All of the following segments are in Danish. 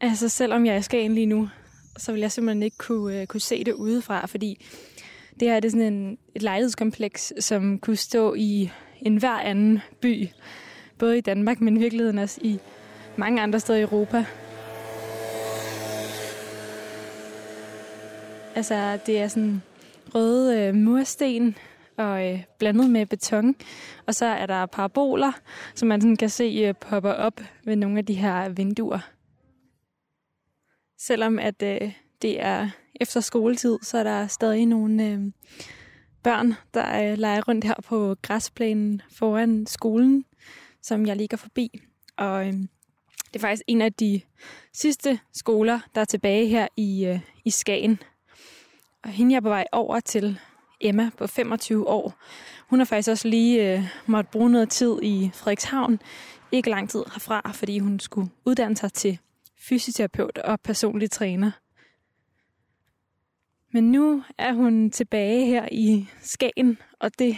Altså, selvom jeg er i Skagen lige nu, så vil jeg simpelthen ikke kunne, øh, kunne se det udefra, fordi det her det er sådan en, et lejlighedskompleks, som kunne stå i en hver anden by, både i Danmark, men i virkeligheden også i mange andre steder i Europa. Altså, det er sådan røde øh, mursten og øh, blandet med beton. Og så er der paraboler, som man sådan kan se øh, popper op ved nogle af de her vinduer. Selvom at øh, det er efter skoletid, så er der stadig nogle øh, børn, der øh, leger rundt her på græsplænen foran skolen, som jeg ligger forbi. Og øh, det er faktisk en af de sidste skoler, der er tilbage her i, øh, i Skagen. Og hende jeg er på vej over til, Emma på 25 år, hun har faktisk også lige øh, måtte bruge noget tid i Frederikshavn. Ikke lang tid herfra, fordi hun skulle uddanne sig til fysioterapeut og personlig træner. Men nu er hun tilbage her i Skagen, og det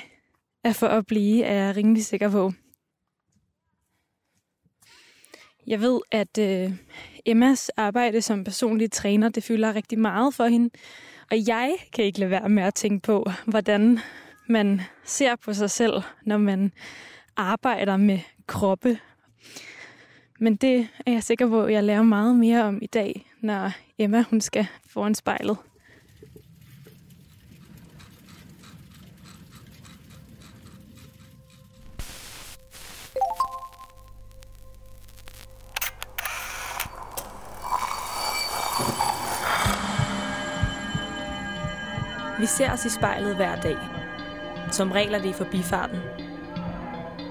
er for at blive, er jeg rimelig sikker på. Jeg ved, at øh, Emmas arbejde som personlig træner, det fylder rigtig meget for hende. Og jeg kan ikke lade være med at tænke på, hvordan man ser på sig selv, når man arbejder med kroppe. Men det er jeg sikker på, at jeg lærer meget mere om i dag, når Emma hun skal foran spejlet. Vi ser os i spejlet hver dag. Som regel er det i forbifarten.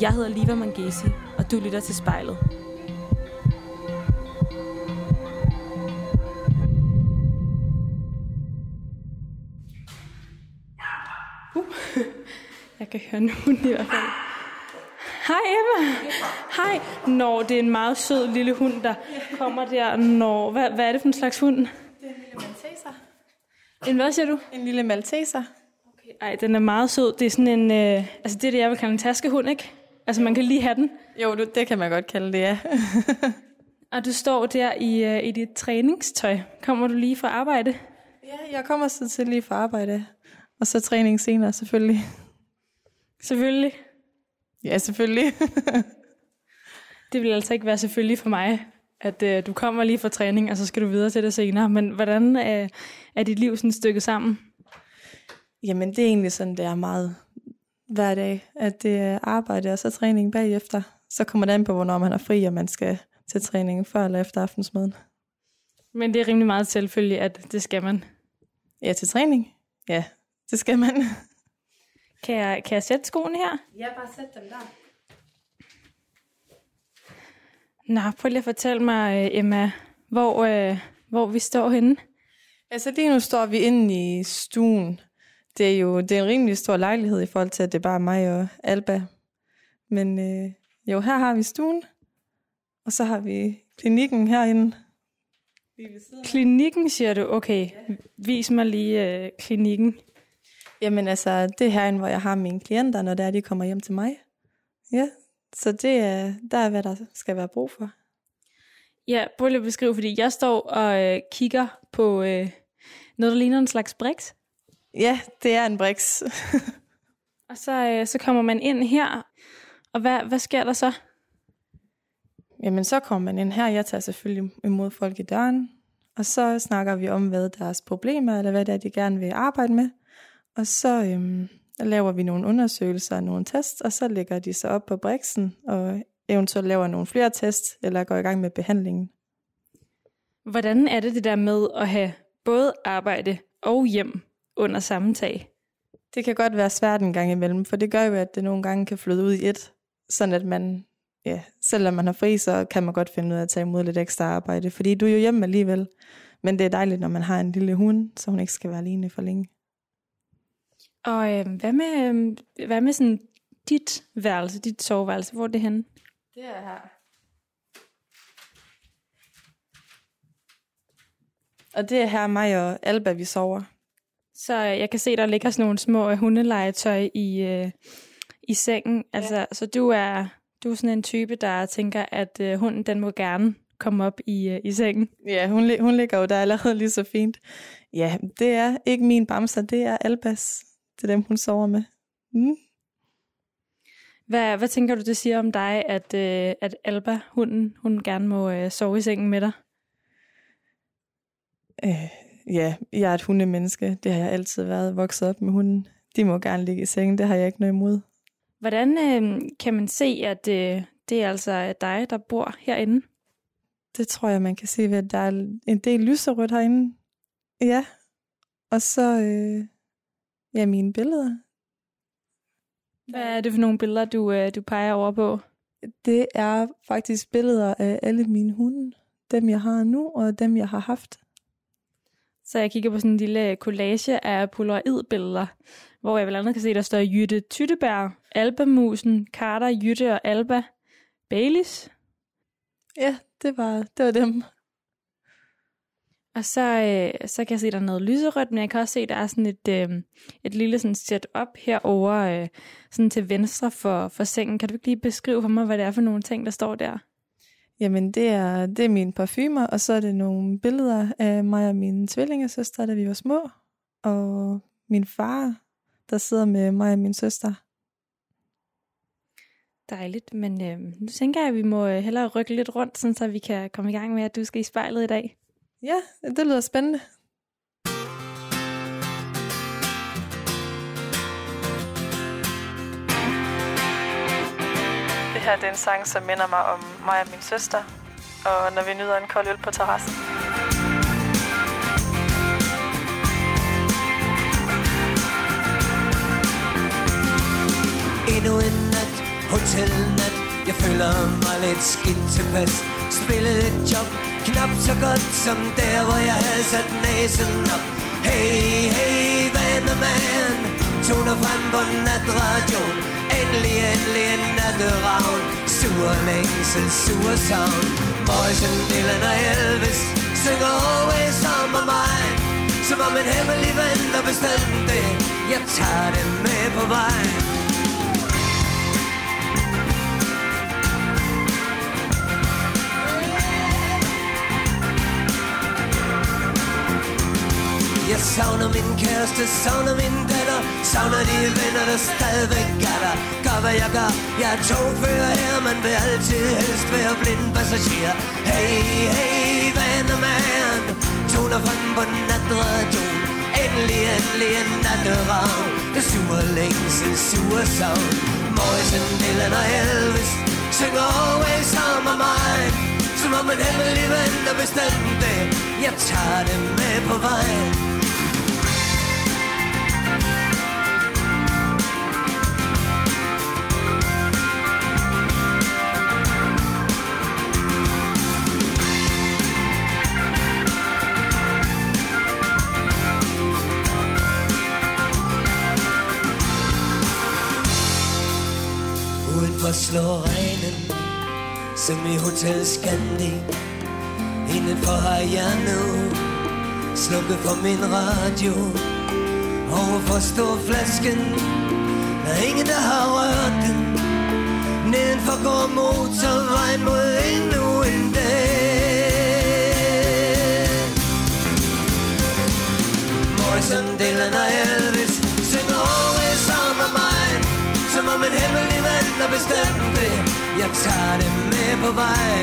Jeg hedder Liva Mangesi, og du lytter til spejlet. Uh, jeg kan høre nogen i hvert fald. Hej Emma. Hej. Nå, det er en meget sød lille hund, der kommer der. Nå, hvad, hvad er det for en slags hund? Det er en lille malteser. En hvad siger du? En lille malteser. Okay, ej, den er meget sød. Det er sådan en, øh, altså det er det, jeg vil kalde en taskehund, ikke? Altså man kan lige have den. Jo, du, det kan man godt kalde det, ja. Og du står der i, øh, i dit træningstøj. Kommer du lige fra arbejde? ja, jeg kommer så til lige fra arbejde. Og så træning senere, selvfølgelig. Selvfølgelig. Ja, selvfølgelig. Det vil altså ikke være selvfølgelig for mig, at øh, du kommer lige fra træning, og så skal du videre til det senere. Men hvordan øh, er dit liv sådan stykket sammen? Jamen, det er egentlig sådan, det er meget hver dag, at det er arbejde og så træning bagefter. Så kommer det an på, hvornår man er fri, og man skal til træning før eller efter aftensmaden. Men det er rimelig meget selvfølgelig, at det skal man. Ja, til træning? Ja, det skal man. Kan jeg, kan jeg sætte skoene her? Ja, bare sæt dem der. Nå, prøv lige at fortælle mig, øh, Emma, hvor, øh, hvor vi står henne. Altså lige nu står vi inde i stuen. Det er jo det er en rimelig stor lejlighed i forhold til, at det er bare mig og Alba. Men øh, jo, her har vi stuen, og så har vi klinikken herinde. Klinikken, siger du? Okay, vis mig lige øh, klinikken. Jamen altså, det er herinde, hvor jeg har mine klienter, når det er, de kommer hjem til mig. Ja, så det er, der er, hvad der skal være brug for. Ja, prøv lige at beskrive, fordi jeg står og øh, kigger på øh, noget, der ligner en slags briks. Ja, det er en briks. Og så, øh, så kommer man ind her, og hvad, hvad sker der så? Jamen, så kommer man ind her. Jeg tager selvfølgelig imod folk i døren. Og så snakker vi om, hvad deres problemer er, eller hvad det er, de gerne vil arbejde med. Og så øhm, laver vi nogle undersøgelser og nogle tests, og så lægger de sig op på briksen, og eventuelt laver nogle flere tests, eller går i gang med behandlingen. Hvordan er det det der med at have både arbejde og hjem under samme tag? Det kan godt være svært en gang imellem, for det gør jo, at det nogle gange kan flyde ud i et, sådan at man ja, selvom man har fri, så kan man godt finde ud af at tage imod lidt ekstra arbejde, fordi du er jo hjemme alligevel. Men det er dejligt, når man har en lille hund, så hun ikke skal være alene for længe. Og øh, hvad med, øh, hvad med sådan dit værelse, dit soveværelse? Hvor er det henne? Det er her. Og det er her mig og Alba, vi sover. Så øh, jeg kan se, der ligger sådan nogle små øh, hundelegetøj i, øh, i sengen. Altså, ja. Så du er, du er sådan en type, der tænker, at øh, hunden den må gerne komme op i, øh, i sengen. Ja, hun, hun ligger jo der allerede lige så fint. Ja, det er ikke min bamser, det er Albas. Det er dem, hun sover med. Mm. Hvad, hvad tænker du, det siger om dig, at, øh, at Alba, hunden, hun gerne må øh, sove i sengen med dig? Øh, ja, jeg er et hundemenneske. Det har jeg altid været vokset op med hunden. De må gerne ligge i sengen, det har jeg ikke noget imod. Hvordan øh, kan man se, at øh, det er altså dig, der bor herinde? Det tror jeg, man kan se ved, at der er en del lyserødt herinde. Ja, og så øh, ja, mine billeder. Hvad er det for nogle billeder, du, øh, du peger over på? Det er faktisk billeder af alle mine hunde. Dem, jeg har nu, og dem, jeg har haft. Så jeg kigger på sådan en lille collage af polaroidbilleder, hvor jeg blandt andet kan se, der står Jytte Tyttebær, Alba-musen, Carter, Jytte og Alba, Baileys. Ja, det var, det var dem. Og så, øh, så kan jeg se, der er noget lyserødt, men jeg kan også se, der er sådan et, øh, et lille sådan setup herover øh, sådan til venstre for, for sengen. Kan du ikke lige beskrive for mig, hvad det er for nogle ting, der står der? Jamen, det er, det er mine parfumer, og så er det nogle billeder af mig og min tvillingesøster, da vi var små. Og min far, der sidder med mig og min søster. Dejligt, men øh, nu tænker jeg, at vi må øh, hellere rykke lidt rundt, sådan så vi kan komme i gang med, at du skal i spejlet i dag. Ja, det lyder spændende. Det her det er en sang, som minder mig om mig og min søster, og når vi nyder en kold øl på terrassen. Endnu en nat, hotelnat. Jeg føler mig lidt skidt tilpas. Spillet et job, knap så godt som der, hvor jeg havde sat næsen op. Hey, hey, vanemand Toner frem på natradioen Endelig, endelig en natteravn Sur længsel, sur savn. Morrison, Dylan og Elvis Synger always om mig Som om en hemmelig ven, der bestemte det Jeg tager det med på vej. Jeg savner min kæreste, savner min datter Savner de venner, der stadigvæk er der. Gør hvad jeg gør, jeg er togfører her Man vil altid helst være blind passager. Hey, hey, vandermand Toner frem på natradioen. Endelig, endelig en natteravn. Det suger længsel, suger savn. Morrison, Dylan og Elvis Synger always on my mind Som om en hemmelig ven, der bestemte det Jeg tager det med på vej. Hotel Scandic Indenfor har jeg nu Slukket for min radio. Overfor står flasken Der er ingen der har rørt den. Nedenfor går motorvejen mod endnu en dag. Morrison, Dylan og Elvis Synger over sammen med mig Som om en hemmelig ven, der bestemte det. Jeg tager det med på vej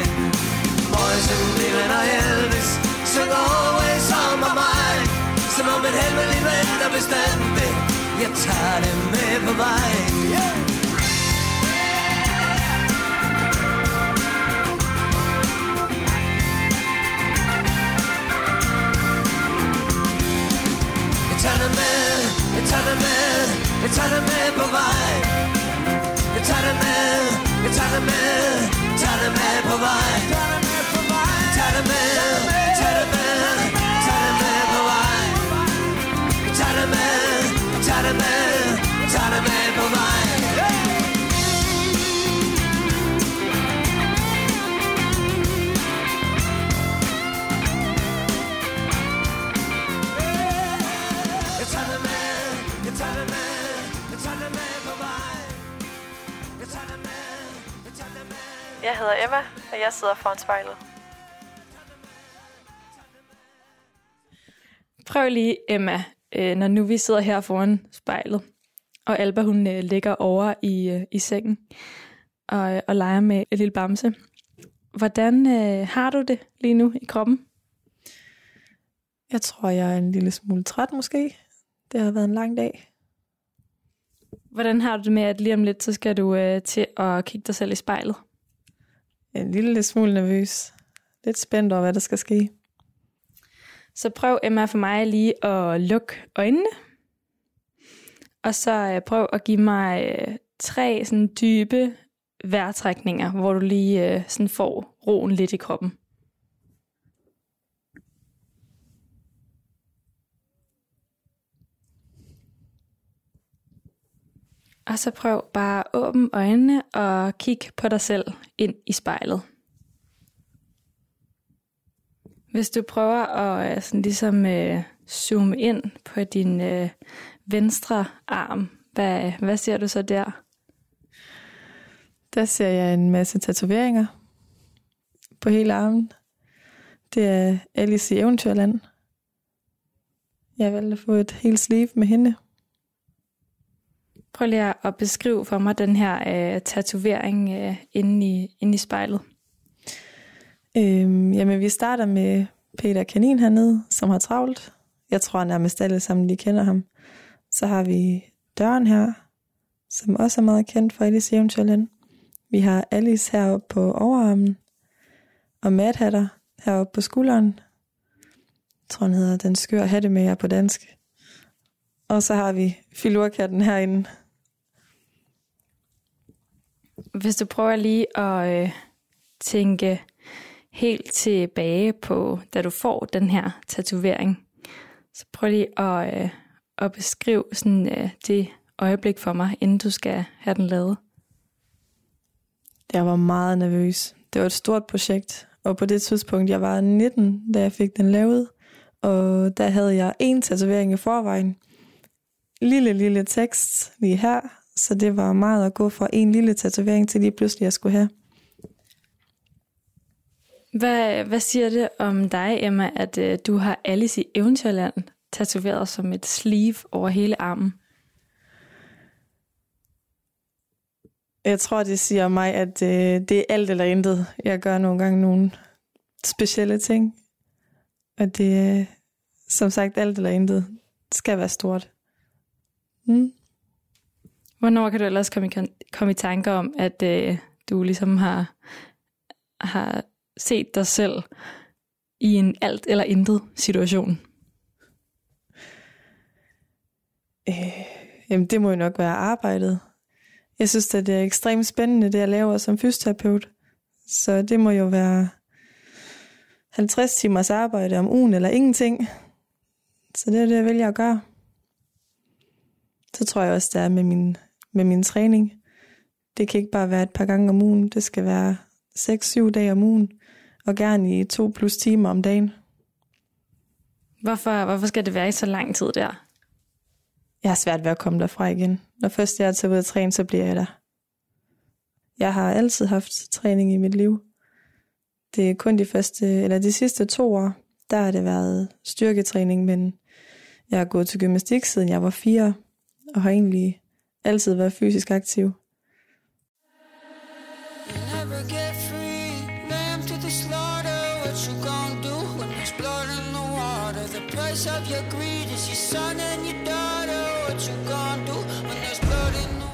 Morrison, Dylan og Elvis Synger always on my mind Som om et hemmelig ven, der bestemte Jeg tager det med på vej yeah! Jeg tager det med, jeg tager det med, jeg tager det med på vej. Jeg tager det med, Jeg tager det med, tager det med på vej Jeg hedder Emma, og jeg sidder foran spejlet. Prøv lige, Emma, øh, når nu vi sidder her foran spejlet, og Alba hun øh, ligger over i, øh, i sengen og, og leger med et lille bamse. Hvordan øh, har du det lige nu i kroppen? Jeg tror, jeg er en lille smule træt måske. Det har været en lang dag. Hvordan har du det med, at lige om lidt, så skal du øh, til at kigge dig selv i spejlet? En lille smule nervøs. Lidt spændt over, hvad der skal ske. Så prøv Emma for mig lige at lukke øjnene. Og så øh, prøv at give mig øh, tre sådan dybe vejrtrækninger, hvor du lige øh, sådan får roen lidt i kroppen. Og så prøv bare at åbne øjnene og kig på dig selv ind i spejlet. Hvis du prøver at øh, sådan ligesom øh, zoome ind på din øh, venstre arm, hvad, hvad ser du så der? Der ser jeg en masse tatoveringer på hele armen. Det er Alice i Eventyrland. Jeg valgte at få et helt sleeve med hende. Prøv lige at beskrive for mig den her øh, tatovering øh, inde, i, inde i spejlet. Øhm, jamen, vi starter med Peter Kanin hernede, som har travlt. Jeg tror nærmest alle sammen, de kender ham. Så har vi døren her, som også er meget kendt for Alice Eventyrland. Vi har Alice heroppe på overarmen, og Matt Hatter heroppe på skulderen. Jeg tror, han hedder Den skør hattemager på dansk. Og så har vi filurkatten herinde. Hvis du prøver lige at øh, tænke helt tilbage på, da du får den her tatovering, så prøv lige at, øh, at beskrive sådan, øh, det øjeblik for mig, inden du skal have den lavet. Jeg var meget nervøs. Det var et stort projekt, og på det tidspunkt, jeg var 19, da jeg fik den lavet, og der havde jeg en tatovering i forvejen. Lille, lille tekst lige her, så det var meget at gå fra en lille tatovering til lige pludselig at skulle have. Hvad, hvad siger det om dig, Emma, at øh, du har Alice i Eventyrland tatoveret som et sleeve over hele armen? Jeg tror, det siger mig, at øh, det er alt eller intet. Jeg gør nogle gange nogle specielle ting. Og det er som sagt alt eller intet. Det skal være stort. Mm. Hvornår kan du ellers komme i, komme i tanker om, at øh, du ligesom har, har set dig selv i en alt eller intet situation? Øh, jamen, det må jo nok være arbejdet. Jeg synes, at det er ekstremt spændende, det jeg laver som fysioterapeut. Så det må jo være 50 timers arbejde om ugen eller ingenting. Så det er det, jeg vælger at gøre. Så tror jeg også, det er med min, med min træning. Det kan ikke bare være et par gange om ugen. Det skal være 6-7 dage om ugen. Og gerne i to plus timer om dagen. Hvorfor, hvorfor skal det være i så lang tid der? Jeg har svært ved at komme derfra igen. Når først jeg er taget ud at træne, så bliver jeg der. Jeg har altid haft træning i mit liv. Det er kun de første, eller de sidste to år, der har det været styrketræning, men jeg har gået til gymnastik siden jeg var fire, og har egentlig altid været fysisk aktiv.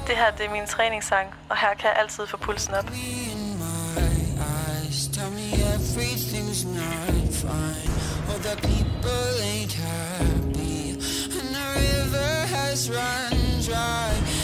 Det her det er min træningssang, og her kan jeg altid få pulsen op. me in my eyes? Tell me everything's not fine. All the people ain't happy, and the river has run dry.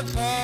in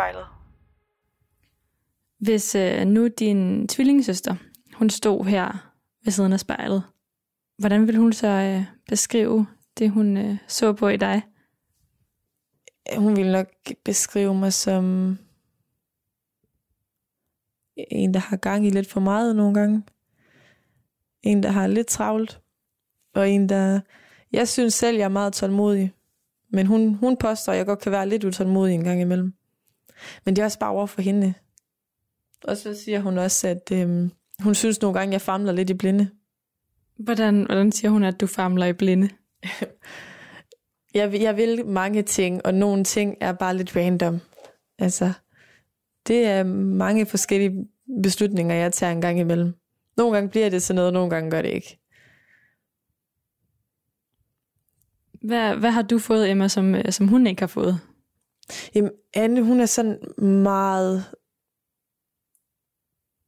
spejlet. Hvis øh, nu din tvillingesøster, hun stod her ved siden af spejlet, hvordan ville hun så øh, beskrive det, hun øh, så på i dig? Hun ville nok beskrive mig som en, der har gang i lidt for meget nogle gange. En, der har lidt travlt. Og en, der... Jeg synes selv, jeg er meget tålmodig. Men hun, hun påstår, at jeg godt kan være lidt utålmodig en gang imellem. Men det er også bare over for hende. Og så siger hun også, at øhm, hun synes nogle gange, jeg famler lidt i blinde. Hvordan, hvordan siger hun, at du famler i blinde? Jeg, vil- jeg vil mange ting, og nogle ting er bare lidt random. Altså, det er mange forskellige beslutninger, jeg tager en gang imellem. Nogle gange bliver det til noget, nogle gange gør det ikke. Hvad, hvad har du fået, Emma, som, øh, som hun ikke har fået? Jamen, Anne, hun er sådan meget,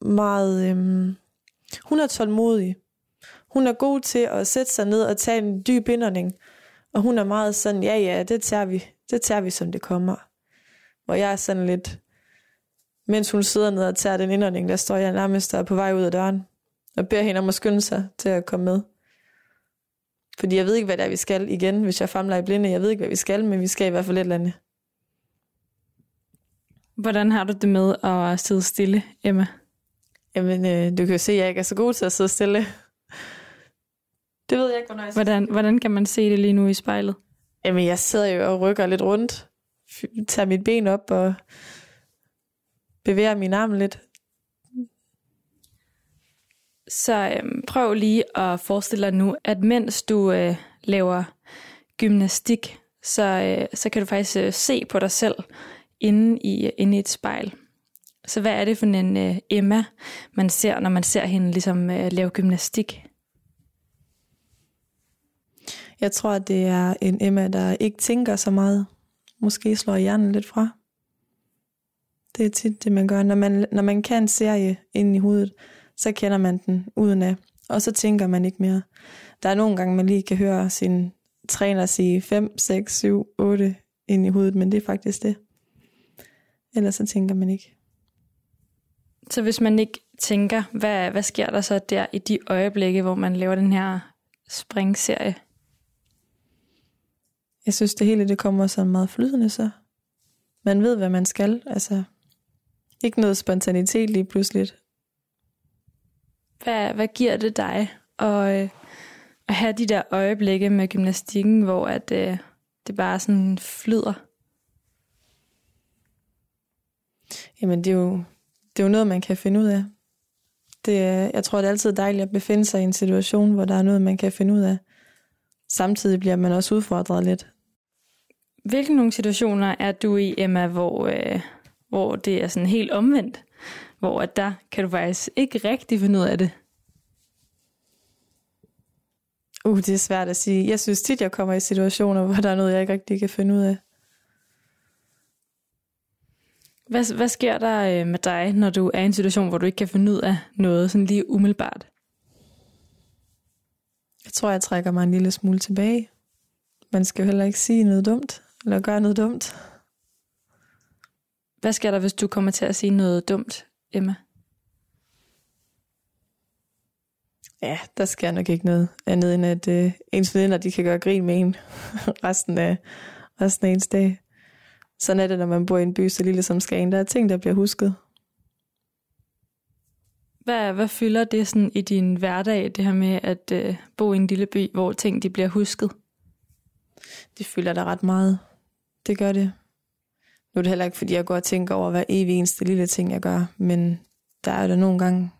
meget, øhm, hun er tålmodig. Hun er god til at sætte sig ned og tage en dyb indånding. Og hun er meget sådan, ja ja, det tager vi, det tager vi som det kommer. Hvor jeg er sådan lidt, mens hun sidder ned og tager den indånding, der står jeg nærmest der på vej ud af døren. Og beder hende om at skynde sig til at komme med. Fordi jeg ved ikke, hvad det er, vi skal igen, hvis jeg famler i blinde. Jeg ved ikke, hvad vi skal, men vi skal i hvert fald et eller andet. Hvordan har du det med at sidde stille, Emma? Jamen, øh, du kan jo se, at jeg ikke er så god til at sidde stille. Det ved jeg ikke, hvornår jeg Hvordan, hvordan kan man se det lige nu i spejlet? Jamen, jeg sidder jo og rykker lidt rundt. Tager mit ben op og bevæger min arm lidt. Så øhm, prøv lige at forestille dig nu, at mens du øh, laver gymnastik, så, øh, så kan du faktisk øh, se på dig selv inde i, inde i et spejl. Så hvad er det for en øh, Emma, man ser, når man ser hende ligesom øh, lave gymnastik? Jeg tror, at det er en Emma, der ikke tænker så meget. Måske slår hjernen lidt fra. Det er tit det, man gør. Når man, når man kan en serie ind i hovedet, så kender man den uden af. Og så tænker man ikke mere. Der er nogle gange, man lige kan høre sin træner sige 5, 6, 7, 8 ind i hovedet, men det er faktisk det. Ellers så tænker man ikke. Så hvis man ikke tænker, hvad, hvad sker der så der i de øjeblikke, hvor man laver den her springserie? Jeg synes, det hele det kommer sådan meget flydende så. Man ved, hvad man skal. Altså, ikke noget spontanitet lige pludselig. Hvad, hvad giver det dig at, øh, at have de der øjeblikke med gymnastikken, hvor at, øh, det bare sådan flyder? Jamen, det er, jo, det er jo noget, man kan finde ud af. Det er, jeg tror, det er altid dejligt at befinde sig i en situation, hvor der er noget, man kan finde ud af. Samtidig bliver man også udfordret lidt. Hvilke nogle situationer er du i, Emma, hvor, øh, hvor det er sådan helt omvendt? Hvor at der kan du faktisk ikke rigtig finde ud af det? Uh, det er svært at sige. Jeg synes tit, jeg kommer i situationer, hvor der er noget, jeg ikke rigtig kan finde ud af. Hvad, hvad sker der øh, med dig, når du er i en situation, hvor du ikke kan finde ud af noget sådan lige umiddelbart? Jeg tror, jeg trækker mig en lille smule tilbage. Man skal jo heller ikke sige noget dumt, eller gøre noget dumt. Hvad sker der, hvis du kommer til at sige noget dumt, Emma? Ja, der sker nok ikke noget andet, end at øh, ens veninder, de kan gøre grin med en resten af, resten af ens dag. Sådan er det, når man bor i en by så lille som Skagen. Der er ting, der bliver husket. Hvad, hvad fylder det sådan i din hverdag, det her med at øh, bo i en lille by, hvor ting de bliver husket? Det fylder der ret meget. Det gør det. Nu er det heller ikke, fordi jeg går og tænker over hver evig eneste lille ting, jeg gør, men der er der nogle gange,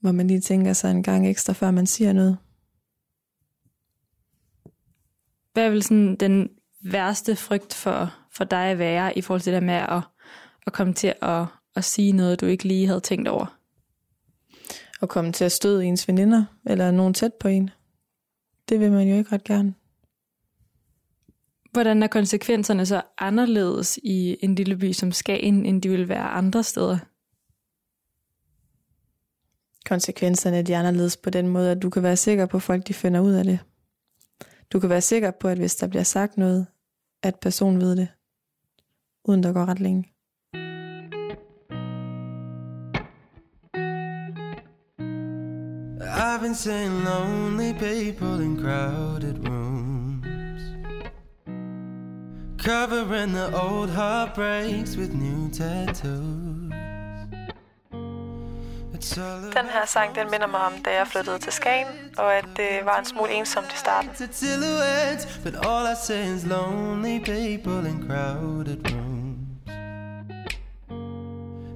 hvor man lige tænker sig en gang ekstra, før man siger noget. Hvad er vel sådan den værste frygt for, for dig at være i forhold til det med at, at komme til at, at sige noget, du ikke lige havde tænkt over? At komme til at støde ens veninder, eller nogen tæt på en. Det vil man jo ikke ret gerne. Hvordan er konsekvenserne så anderledes i en lille by som Skagen, end de vil være andre steder? Konsekvenserne de er anderledes på den måde, at du kan være sikker på, at folk de finder ud af det. Du kan være sikker på, at hvis der bliver sagt noget, at personen ved det, uden der går ret længe. I've been seeing lonely people in crowded rooms, covering the old heartbreaks with new tattoos. Den her sang, den minder mig om, da jeg flyttede til Skagen, og at det var en smule ensomt i starten. But all I see is lonely people in crowded rooms.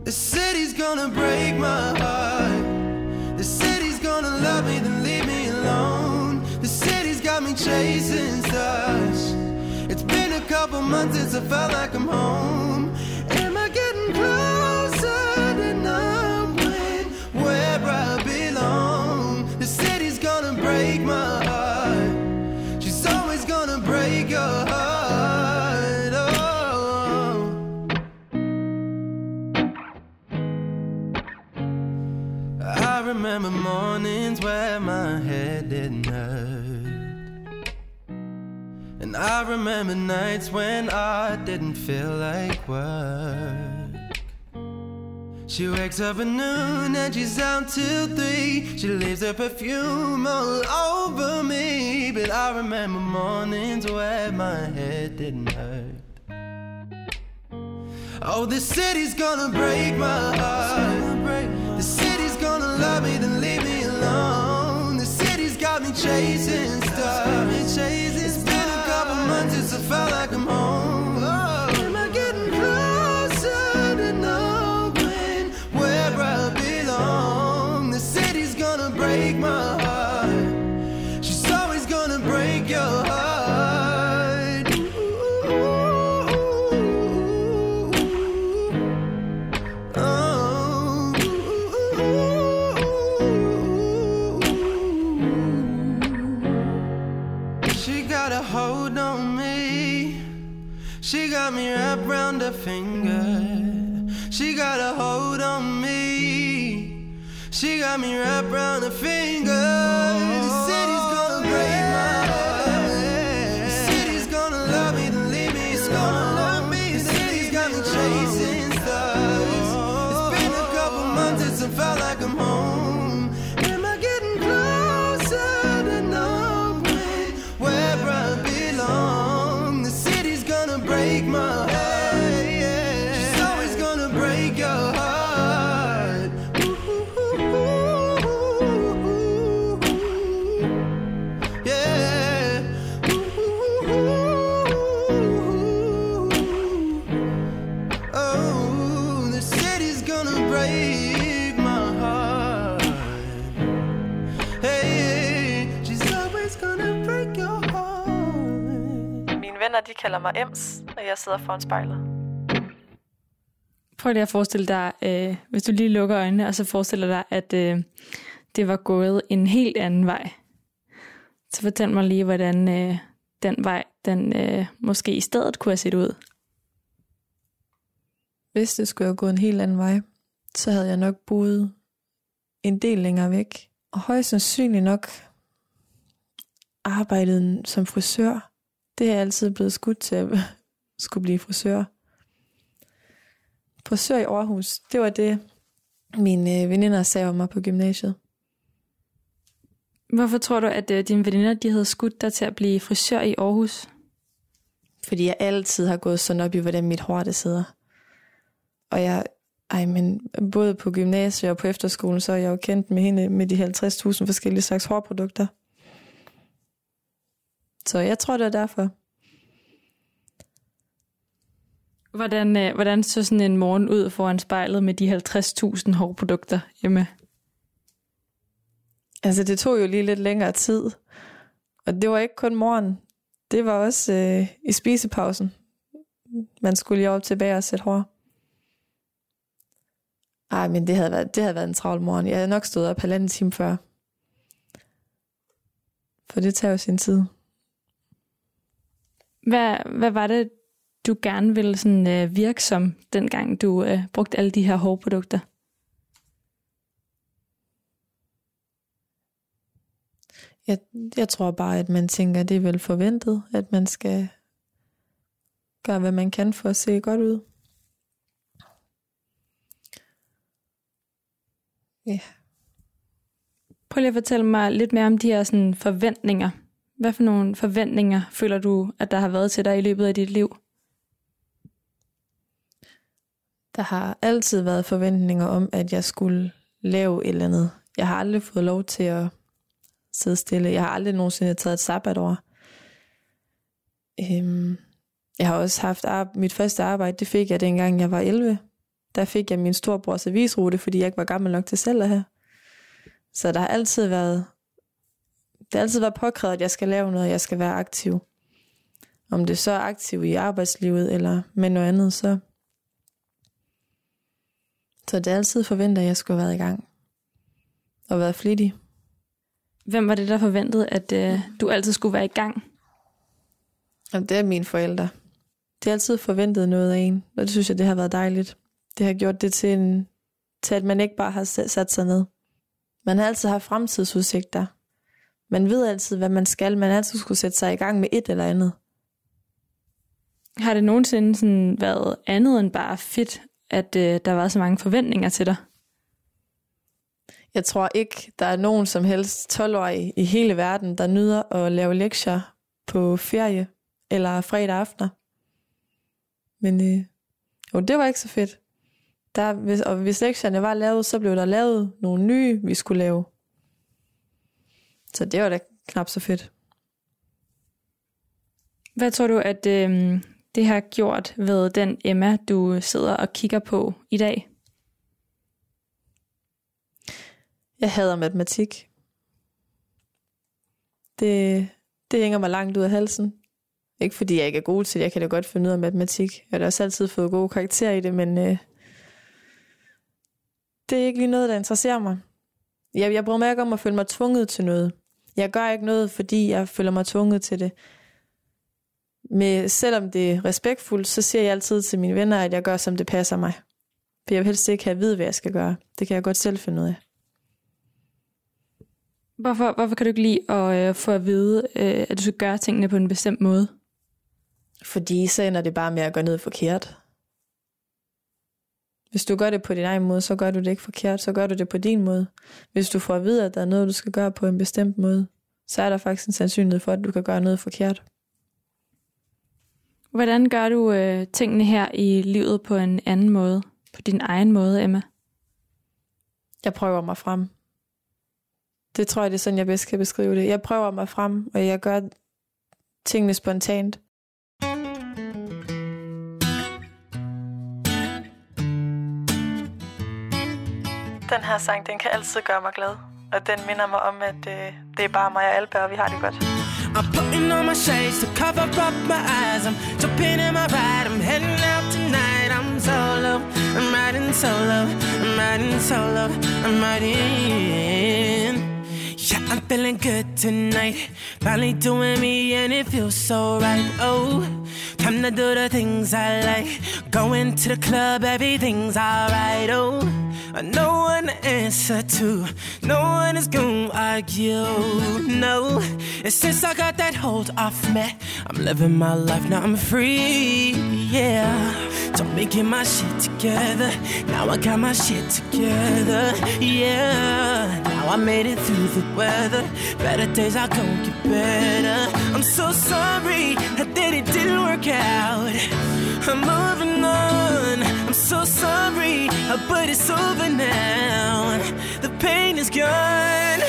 The city's gonna break my heart. The city's gonna love me, then leave me alone. The city's got me chasing stars. It's been a couple months since I felt like I'm home. Mornings where my head didn't hurt. And I remember nights when I didn't feel like work. She wakes up at noon and she's out till three. She leaves her perfume all over me. But I remember mornings where my head didn't hurt. Oh, this city's gonna break my heart. Love me, then leave me alone. The city's got me chasing stars. It's been a couple months since I felt like I'm home. She got me wrapped around her finger. De kalder mig Ems, når jeg sidder foran spejlet. Prøv lige at forestille dig, øh, hvis du lige lukker øjnene, og så forestiller dig, at øh, det var gået en helt anden vej. Så fortæl mig lige, hvordan øh, den vej, den øh, måske i stedet kunne have set ud. Hvis det skulle have gået en helt anden vej, så havde jeg nok boet en del længere væk. Og højst sandsynligt nok arbejdet som frisør. Det er jeg altid blevet skudt til at skulle blive frisør. Frisør i Aarhus, det var det, mine veninder sagde om mig på gymnasiet. Hvorfor tror du, at øh, dine veninder de havde skudt dig til at blive frisør i Aarhus? Fordi jeg altid har gået sådan op i, hvordan mit hår det sidder. Og jeg, ej, men både på gymnasiet og på efterskolen, så er jeg jo kendt med hende med de 50.000 forskellige slags hårprodukter. Så jeg tror, det er derfor. Hvordan, øh, hvordan så sådan en morgen ud foran spejlet med de 50.000 hårprodukter hjemme? Altså, det tog jo lige lidt længere tid. Og det var ikke kun morgen. Det var også øh, i spisepausen. Man skulle lige op tilbage og sætte hår. Ej, men det havde, været, det havde været en travl morgen. Jeg havde nok stået op halvanden time før. For det tager jo sin tid. Hvad, hvad var det, du gerne ville sådan, øh, virke som, dengang du øh, brugte alle de her hårprodukter? Jeg, jeg tror bare, at man tænker, at det er vel forventet, at man skal gøre, hvad man kan for at se godt ud. Ja. Prøv lige at fortælle mig lidt mere om de her sådan, forventninger. Hvad for nogle forventninger føler du, at der har været til dig i løbet af dit liv? Der har altid været forventninger om, at jeg skulle lave et eller andet. Jeg har aldrig fået lov til at sidde stille. Jeg har aldrig nogensinde taget et sabbatår. Øhm, jeg har også haft ar- mit første arbejde, det fik jeg dengang jeg var 11. Der fik jeg min storbrors avisrute, fordi jeg ikke var gammel nok til selv at have. Så der har altid været, det har altid været påkrævet, at jeg skal lave noget, jeg skal være aktiv. Om det så er aktiv i arbejdslivet eller med noget andet, så, så det er altid forventet, at jeg skulle have været i gang og været flittig. Hvem var det, der forventede, at øh, du altid skulle være i gang? Jamen, det er mine forældre. De har altid forventet noget af en, og det synes jeg, det har været dejligt. Det har gjort det til, en, til at man ikke bare har sat sig ned. Man har altid haft fremtidsudsigter. Man ved altid, hvad man skal. Man altid skulle sætte sig i gang med et eller andet. Har det nogensinde sådan været andet end bare fedt, at øh, der var så mange forventninger til dig? Jeg tror ikke, der er nogen som helst 12-årige i hele verden, der nyder at lave lektier på ferie eller fredag aftener. Men øh, jo, det var ikke så fedt. Der, hvis, og hvis lektierne var lavet, så blev der lavet nogle nye, vi skulle lave. Så det var da knap så fedt. Hvad tror du, at øh, det har gjort ved den Emma, du sidder og kigger på i dag? Jeg hader matematik. Det, det hænger mig langt ud af halsen. Ikke fordi jeg ikke er god til det, jeg kan da godt finde ud af matematik. Jeg har da også altid fået gode karakterer i det, men øh, det er ikke lige noget, der interesserer mig. Jeg, jeg bruger ikke om at føle mig tvunget til noget. Jeg gør ikke noget, fordi jeg føler mig tvunget til det. Men selvom det er respektfuldt, så siger jeg altid til mine venner, at jeg gør, som det passer mig. For jeg vil helst ikke have at vide, hvad jeg skal gøre. Det kan jeg godt selv finde ud af. Hvorfor, hvorfor kan du ikke lide at øh, få at vide, øh, at du skal gøre tingene på en bestemt måde? Fordi så ender det bare med at gøre noget forkert. Hvis du gør det på din egen måde, så gør du det ikke forkert, så gør du det på din måde. Hvis du får at vide, at der er noget, du skal gøre på en bestemt måde, så er der faktisk en sandsynlighed for, at du kan gøre noget forkert. Hvordan gør du øh, tingene her i livet på en anden måde? På din egen måde, Emma? Jeg prøver mig frem. Det tror jeg, det er sådan, jeg bedst kan beskrive det. Jeg prøver mig frem, og jeg gør tingene spontant. Den her sang, den kan altid gøre mig glad. Og den minder mig om, at øh, det er bare mig og Alba, og vi har det godt. I'm putting on my shades to cover up my eyes. I'm jumping in my ride. I'm heading out tonight. I'm solo. I'm riding solo. I'm riding solo. I'm riding. Yeah, I'm feeling good tonight. Finally doing me and it feels so right. Oh, time to do the things I like. Going to the club, everything's alright. Oh, no one to answer to. No one is gonna argue. No, and since I got that hold off me, I'm living my life now. I'm free. Yeah, don't me get my shit together. Now I got my shit together. Yeah, now I made it through the weather. Better days are gonna get better. I'm so sorry that it didn't work out. I'm moving on. I'm so sorry, uh, but it's over now. The pain is gone.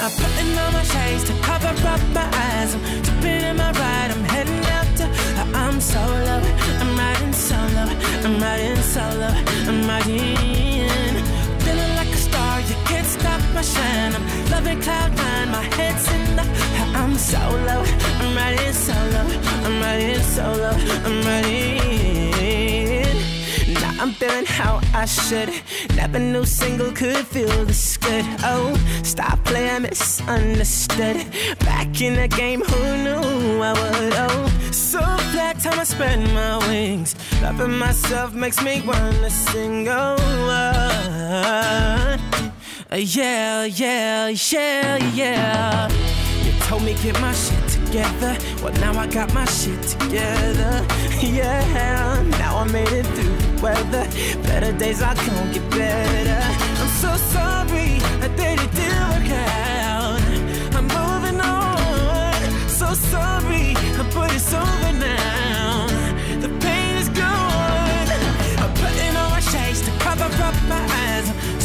I'm putting on my shades to cover up my eyes. I'm jumping in my ride. I'm heading out to. Uh, I'm solo. I'm riding solo. I'm riding solo. I'm riding. Shine. I'm loving cloud nine. My head's in the. I'm solo. I'm riding solo. I'm riding solo. I'm riding. Now I'm feeling how I should. Never knew single could feel this good. Oh, stop playing misunderstood. Back in the game, who knew I would? Oh, so flat, time I spread my wings. Loving myself makes me wanna sing. Oh, uh, yeah, yeah, yeah, yeah. You told me get my shit together. Well, now I got my shit together. Yeah, now I made it through the weather. Better days are gonna get better. I'm so sorry that it didn't work out. I'm moving on. So sorry, but it's over now. The pain is gone. I'm putting on my shades to cover up my eyes.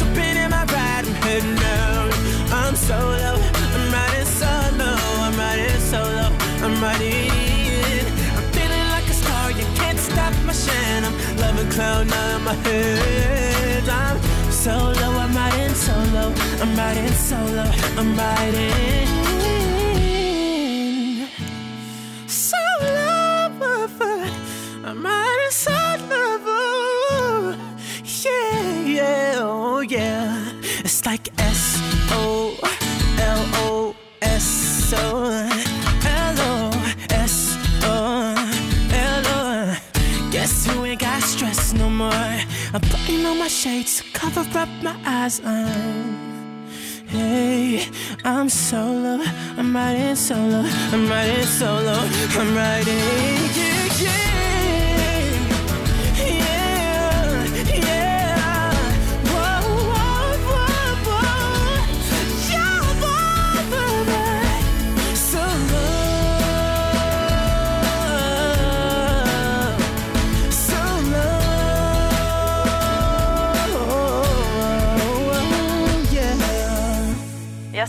Heading out. I'm solo. I'm riding solo. I'm riding solo. I'm riding. I'm feeling like a star. You can't stop my shine. I'm loving cloud nine in my head. I'm solo. I'm riding solo. I'm riding solo. I'm riding. S O L O S O L O. Guess who ain't got stress no more? I'm putting on my shades to cover up my eyes. I'm, hey, I'm solo. I'm riding solo. I'm riding solo. I'm riding. Yeah, yeah.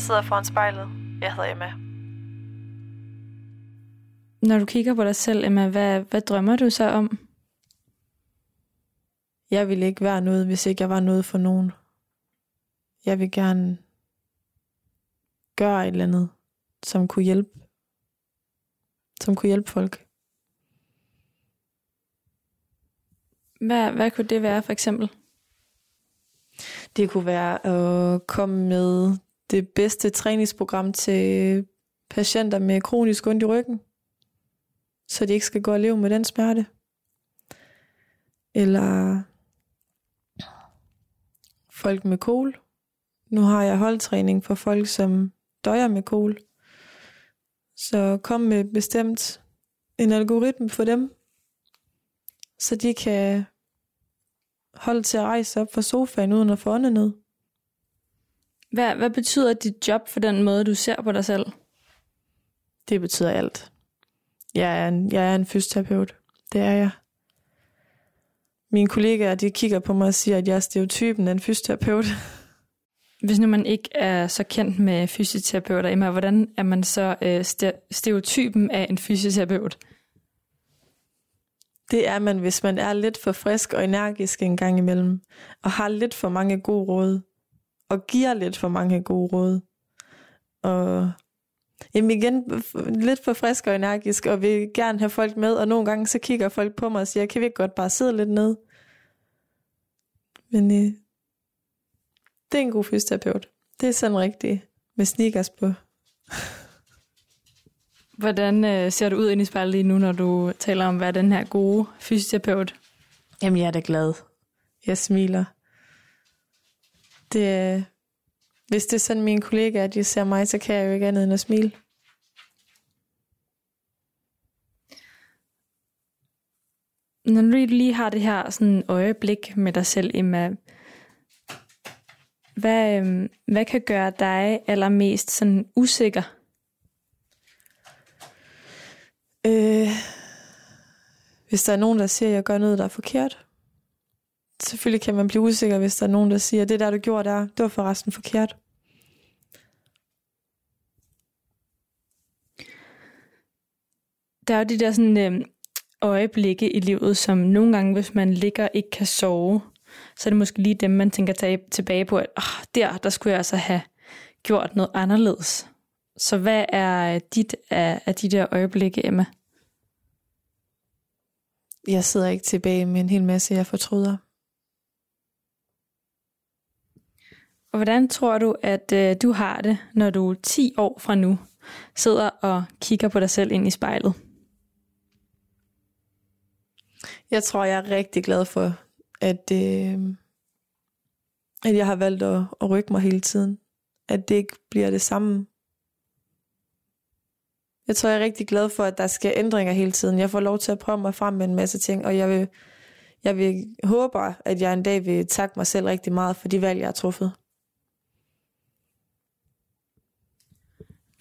Sidder foran spejlet. Jeg hedder Emma. Når du kigger på dig selv, Emma, hvad, hvad drømmer du så om? Jeg ville ikke være noget, hvis ikke jeg var noget for nogen. Jeg vil gerne gøre et eller andet, som kunne hjælpe. Som kunne hjælpe folk. Hvad, hvad kunne det være for eksempel? Det kunne være at komme med det bedste træningsprogram til patienter med kronisk ondt i ryggen, så de ikke skal gå og leve med den smerte. Eller folk med kol. Nu har jeg holdtræning for folk, som døjer med kol. Så kom med bestemt en algoritme for dem, så de kan holde til at rejse op fra sofaen uden at få åndenød. Hvad, hvad betyder dit job for den måde, du ser på dig selv? Det betyder alt. Jeg er en, jeg er en fysioterapeut. Det er jeg. Mine kollegaer, de kigger på mig og siger, at jeg er stereotypen af en fysioterapeut. Hvis nu man ikke er så kendt med fysioterapeuter, Emma, hvordan er man så øh, ste- stereotypen af en fysioterapeut? Det er man, hvis man er lidt for frisk og energisk en gang imellem, og har lidt for mange gode råd, og giver lidt for mange gode råd. Og Jamen igen, lidt for frisk og energisk, og vil gerne have folk med, og nogle gange så kigger folk på mig og siger, kan vi ikke godt bare sidde lidt ned? Men øh, det er en god fysioterapeut. Det er sådan rigtigt med sneakers på. Hvordan øh, ser du ud ind i spejlet lige nu, når du taler om, hvad den her gode fysioterapeut? Jamen, jeg er da glad. Jeg smiler. Det er, hvis det er sådan mine kollegaer, de ser mig, så kan jeg jo ikke andet end at smile. Når du lige har det her sådan øjeblik med dig selv, Emma, hvad, øhm, hvad kan gøre dig allermest sådan usikker? Øh, hvis der er nogen, der siger, at jeg gør noget, der er forkert. Selvfølgelig kan man blive usikker, hvis der er nogen, der siger, det der, du gjorde der, det var forresten forkert. Der er jo de der sådan, øh, øjeblikke i livet, som nogle gange, hvis man ligger ikke kan sove, så er det måske lige dem, man tænker tage, tilbage på, at oh, der, der skulle jeg altså have gjort noget anderledes. Så hvad er dit af, af de der øjeblikke, Emma? Jeg sidder ikke tilbage med en hel masse, jeg fortryder. Og hvordan tror du, at øh, du har det, når du 10 år fra nu sidder og kigger på dig selv ind i spejlet? Jeg tror, jeg er rigtig glad for, at, øh, at jeg har valgt at, at rykke mig hele tiden. At det ikke bliver det samme. Jeg tror, jeg er rigtig glad for, at der sker ændringer hele tiden. Jeg får lov til at prøve mig frem med en masse ting, og jeg vil, jeg vil håber, at jeg en dag vil takke mig selv rigtig meget for de valg, jeg har truffet.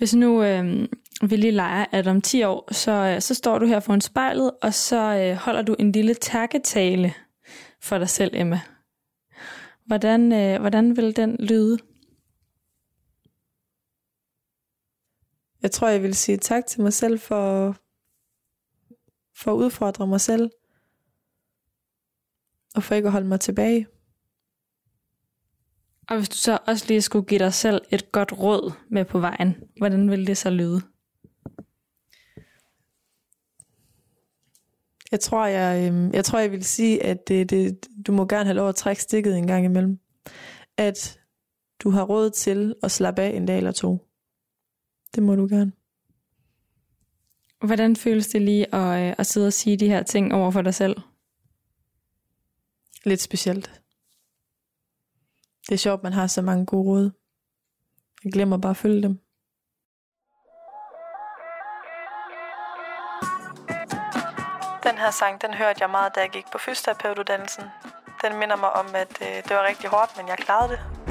Hvis nu øh, vi lige leger, at om 10 år, så, øh, så står du her foran spejlet, og så øh, holder du en lille takketale for dig selv, Emma. Hvordan, øh, hvordan vil den lyde? Jeg tror, jeg vil sige tak til mig selv for, for at udfordre mig selv. Og for ikke at holde mig tilbage. Og hvis du så også lige skulle give dig selv et godt råd med på vejen, hvordan vil det så lyde? Jeg tror, jeg, øh, jeg tror, jeg vil sige, at det, det, du må gerne have lov at trække stikket en gang imellem. At du har råd til at slappe af en dag eller to. Det må du gerne. Hvordan føles det lige at, øh, at sidde og sige de her ting over for dig selv? Lidt specielt. Det er sjovt, man har så mange gode råd. Jeg glemmer bare at følge dem. Den her sang, den hørte jeg meget, da jeg gik på fysioterapeutuddannelsen. Den minder mig om, at øh, det var rigtig hårdt, men jeg klarede det.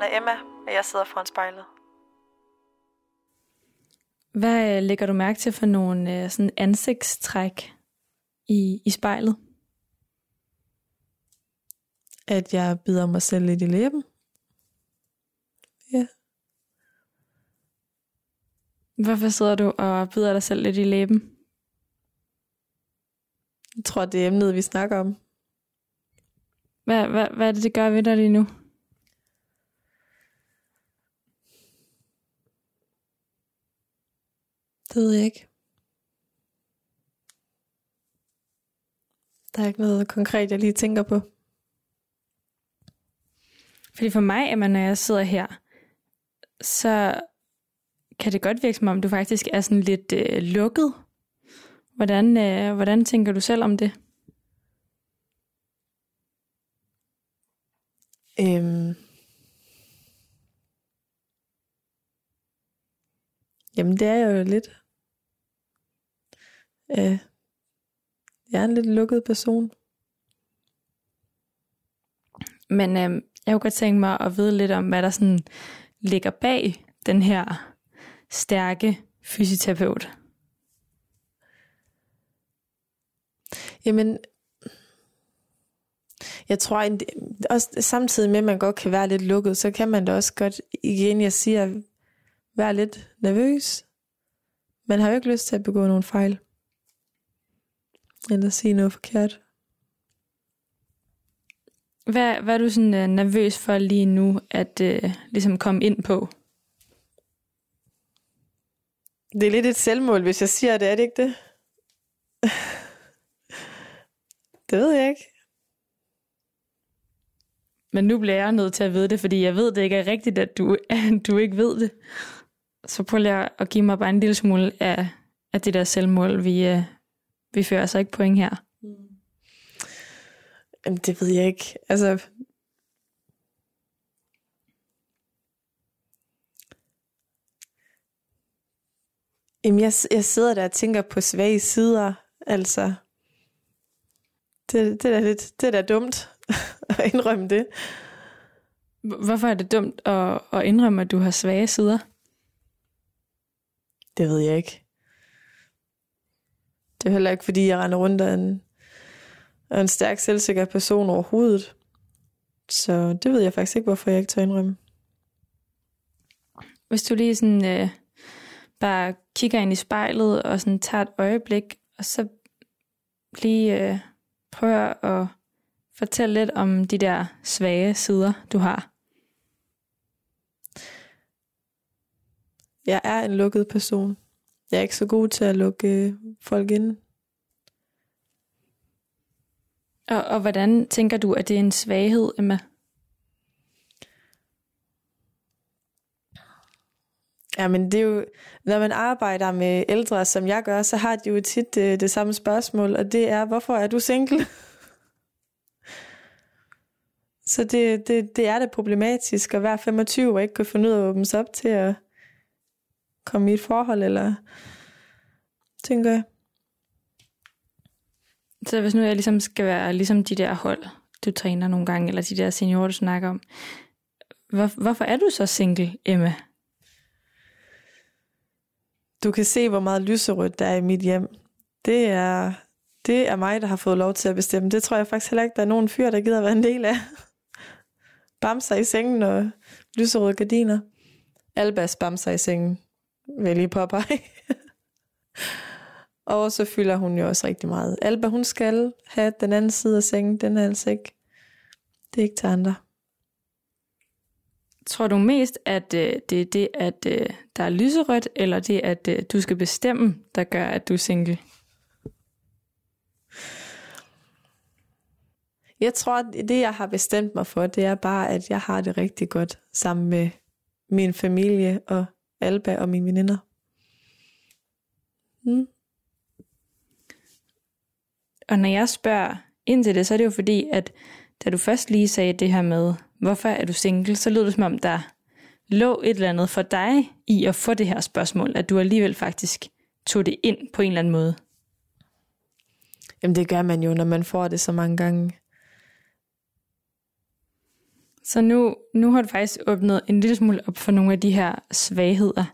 Navn er Emma, og jeg sidder foran spejlet. Hvad øh, lægger du mærke til for nogle øh, sådan ansigtstræk i, i spejlet? At jeg bider mig selv lidt i læben. Ja. Hvorfor sidder du og bider dig selv lidt i læben? Jeg tror, det er emnet, vi snakker om. Hvad, hvad, hvad er det, det gør ved dig lige nu? Det ved jeg ikke. Der er ikke noget konkret, jeg lige tænker på. Fordi for mig, Emma, når jeg sidder her, så kan det godt virke som om, du faktisk er sådan lidt øh, lukket. Hvordan, øh, hvordan tænker du selv om det? Øhm. Jamen, det er jeg jo lidt. Øh. Jeg er en lidt lukket person. Men øh, jeg kunne godt tænke mig at vide lidt om, hvad der sådan ligger bag den her stærke fysioterapeut. Jamen, jeg tror, en- også samtidig med, at man godt kan være lidt lukket, så kan man da også godt, igen jeg siger, være lidt nervøs. Man har jo ikke lyst til at begå nogle fejl. Eller sige noget forkert. Hvad, hvad er du sådan øh, nervøs for lige nu at øh, ligesom komme ind på? Det er lidt et selvmål, hvis jeg siger det, er det ikke det? det ved jeg ikke. Men nu bliver jeg nødt til at vide det, fordi jeg ved det ikke er rigtigt, at du, at du ikke ved det. Så prøv lige at give mig bare en lille smule af, af det der selvmål. Vi, øh, vi fører altså ikke point her. Jamen, det ved jeg ikke. Altså, Jamen, jeg, jeg sidder der og tænker på svage sider, altså. Det, det, er da lidt, det er da dumt at indrømme det. Hvorfor er det dumt at, at indrømme, at du har svage sider? Det ved jeg ikke. Det er heller ikke, fordi jeg render rundt af en, af en stærk, selvsikker person overhovedet. Så det ved jeg faktisk ikke, hvorfor jeg ikke tør indrømme. Hvis du lige sådan øh, bare kigger ind i spejlet og sådan tager et øjeblik, og så lige øh, prøver at fortælle lidt om de der svage sider, du har. Jeg er en lukket person. Jeg er ikke så god til at lukke øh, folk ind. Og, og hvordan tænker du, at det er en svaghed, Emma? Jamen, det er jo, når man arbejder med ældre, som jeg gør, så har de jo tit det, det samme spørgsmål, og det er, hvorfor er du single? så det, det, det er det problematisk at være 25 og ikke kunne finde ud af at åbne sig op til at komme i et forhold, eller tænker jeg. Så hvis nu jeg ligesom skal være ligesom de der hold, du træner nogle gange, eller de der seniorer, du snakker om, hvor, hvorfor er du så single, Emma? Du kan se, hvor meget lyserødt der er i mit hjem. Det er, det er mig, der har fået lov til at bestemme. Det tror jeg faktisk heller ikke, der er nogen fyr, der gider være en del af. Bamser i sengen og lyserøde gardiner. Albas bamser i sengen, lige påpege. og så fylder hun jo også rigtig meget. Alba, hun skal have den anden side af sengen. Den er altså ikke, det er ikke til andre. Tror du mest, at øh, det er det, at øh, der er lyserødt, eller det, at øh, du skal bestemme, der gør, at du er single? Jeg tror, at det, jeg har bestemt mig for, det er bare, at jeg har det rigtig godt sammen med min familie og Alba og mine veninder. Mm. Og når jeg spørger ind til det, så er det jo fordi, at da du først lige sagde det her med, hvorfor er du single, så lød det som om, der lå et eller andet for dig i at få det her spørgsmål, at du alligevel faktisk tog det ind på en eller anden måde. Jamen det gør man jo, når man får det så mange gange. Så nu, nu har du faktisk åbnet en lille smule op for nogle af de her svagheder.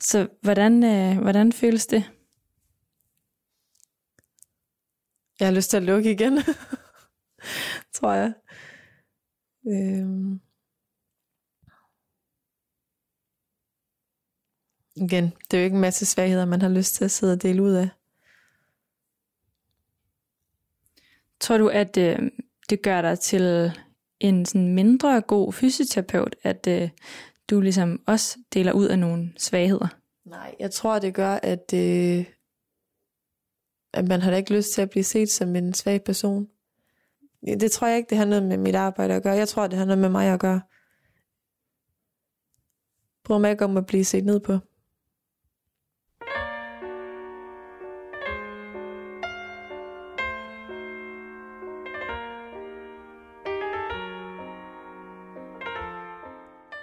Så hvordan, øh, hvordan føles det? Jeg har lyst til at lukke igen, tror jeg. Øhm. Igen, det er jo ikke en masse svagheder, man har lyst til at sidde og dele ud af. Tror du, at øh, det gør dig til en sådan mindre god fysioterapeut, at øh, du ligesom også deler ud af nogle svagheder? Nej, jeg tror, det gør, at, øh, at man har da ikke lyst til at blive set som en svag person. Det tror jeg ikke, det har noget med mit arbejde at gøre. Jeg tror, det har noget med mig at gøre. Prøv mig ikke om at blive set ned på.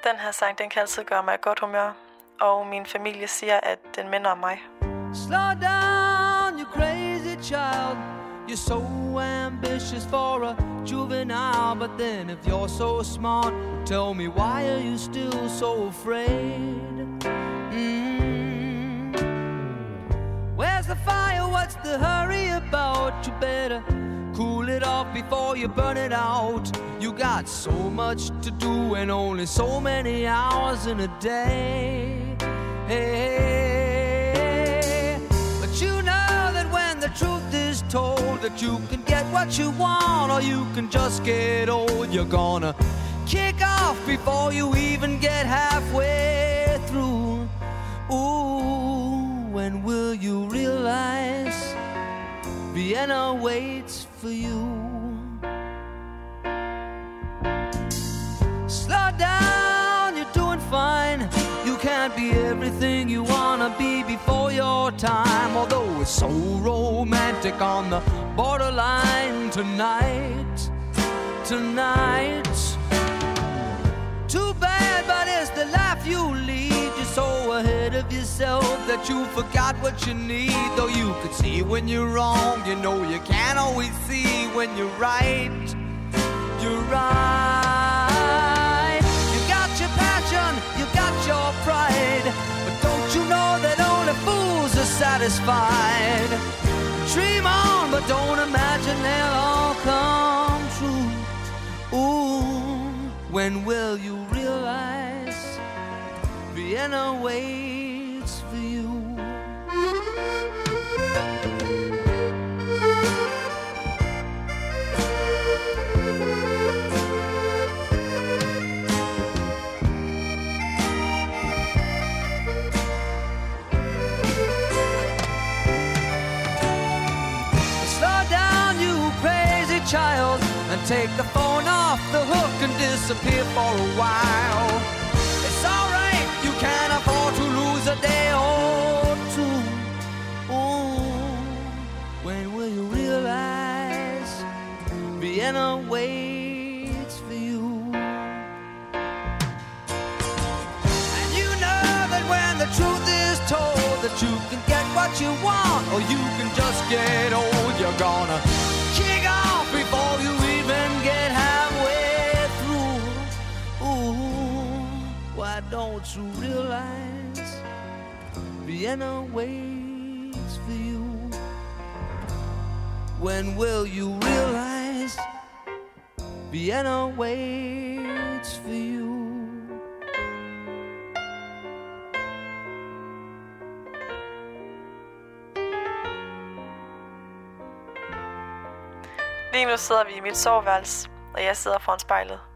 Den her sang, den kan altid gøre mig i godt humør. Og min familie siger, at den minder om mig. Slow down, you crazy child. You're so ambitious for a juvenile, but then if you're so smart, tell me why are you still so afraid? Mm. Where's the fire? What's the hurry about? You better cool it off before you burn it out. You got so much to do and only so many hours in a day. Hey, but you know that when the truth is told that you can get what you want or you can just get old, you're gonna kick off before you even get halfway through. Ooh, when will you realize Vienna waits for you? Slow down, you're doing fine. You can't be everything you wanna be before your time. Although it's so romantic on the borderline tonight. Tonight. Too bad, but it's the life you lead. So ahead of yourself that you forgot what you need. Though you could see when you're wrong, you know you can't always see when you're right. You're right. You got your passion, you got your pride. But don't you know that only fools are satisfied? Dream on, but don't imagine they'll all come true. Ooh, when will you realize Vienna waits for you? Slow down, you crazy child, and take the phone off the hook and disappear for a while. Don't realize Vienna waits for you? When will you realize Vienna waits for you? Lige nu sidder vi i mit soveværelse, og jeg sidder foran spejlet.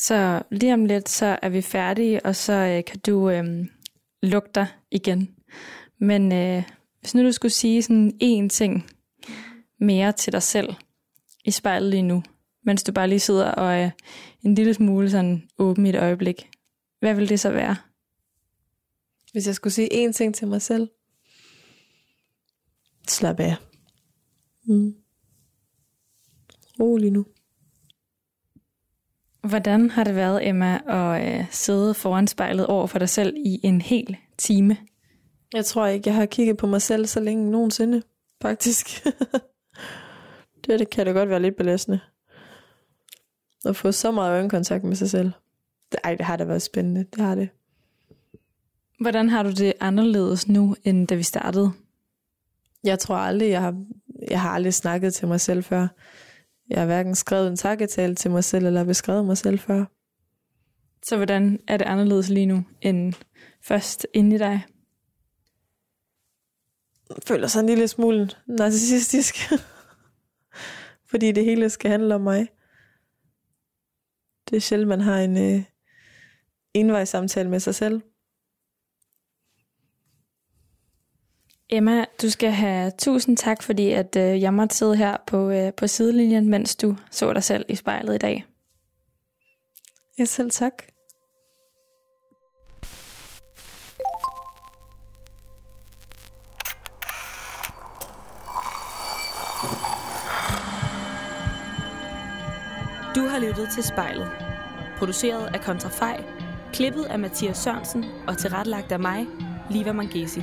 Så lige om lidt, så er vi færdige, og så øh, kan du øh, lukke dig igen. Men øh, hvis nu du skulle sige sådan én ting mere til dig selv i spejlet lige nu, mens du bare lige sidder og er en lille smule sådan åben i et øjeblik, hvad vil det så være? Hvis jeg skulle sige én ting til mig selv. Slap af. Mm. Rolig nu. Hvordan har det været, Emma, at øh, sidde foran spejlet over for dig selv i en hel time? Jeg tror ikke, jeg har kigget på mig selv så længe nogensinde, faktisk. det, det kan da godt være lidt belastende. At få så meget øjenkontakt med sig selv. Ej, det har da været spændende. Det har det. Hvordan har du det anderledes nu, end da vi startede? Jeg tror aldrig, jeg har, jeg har aldrig snakket til mig selv før. Jeg har hverken skrevet en takketale til mig selv, eller beskrevet mig selv før. Så hvordan er det anderledes lige nu, end først inde i dig? Jeg føler sig en lille smule narcissistisk. Fordi det hele skal handle om mig. Det er sjældent, man har en øh, envejssamtale med sig selv. Emma, du skal have tusind tak, fordi at øh, jeg måtte sidde her på, øh, på sidelinjen, mens du så dig selv i spejlet i dag. Ja, selv tak. Du har lyttet til Spejlet. Produceret af Kontrafej, klippet af Mathias Sørensen og tilrettelagt af mig, Liva Mangesi.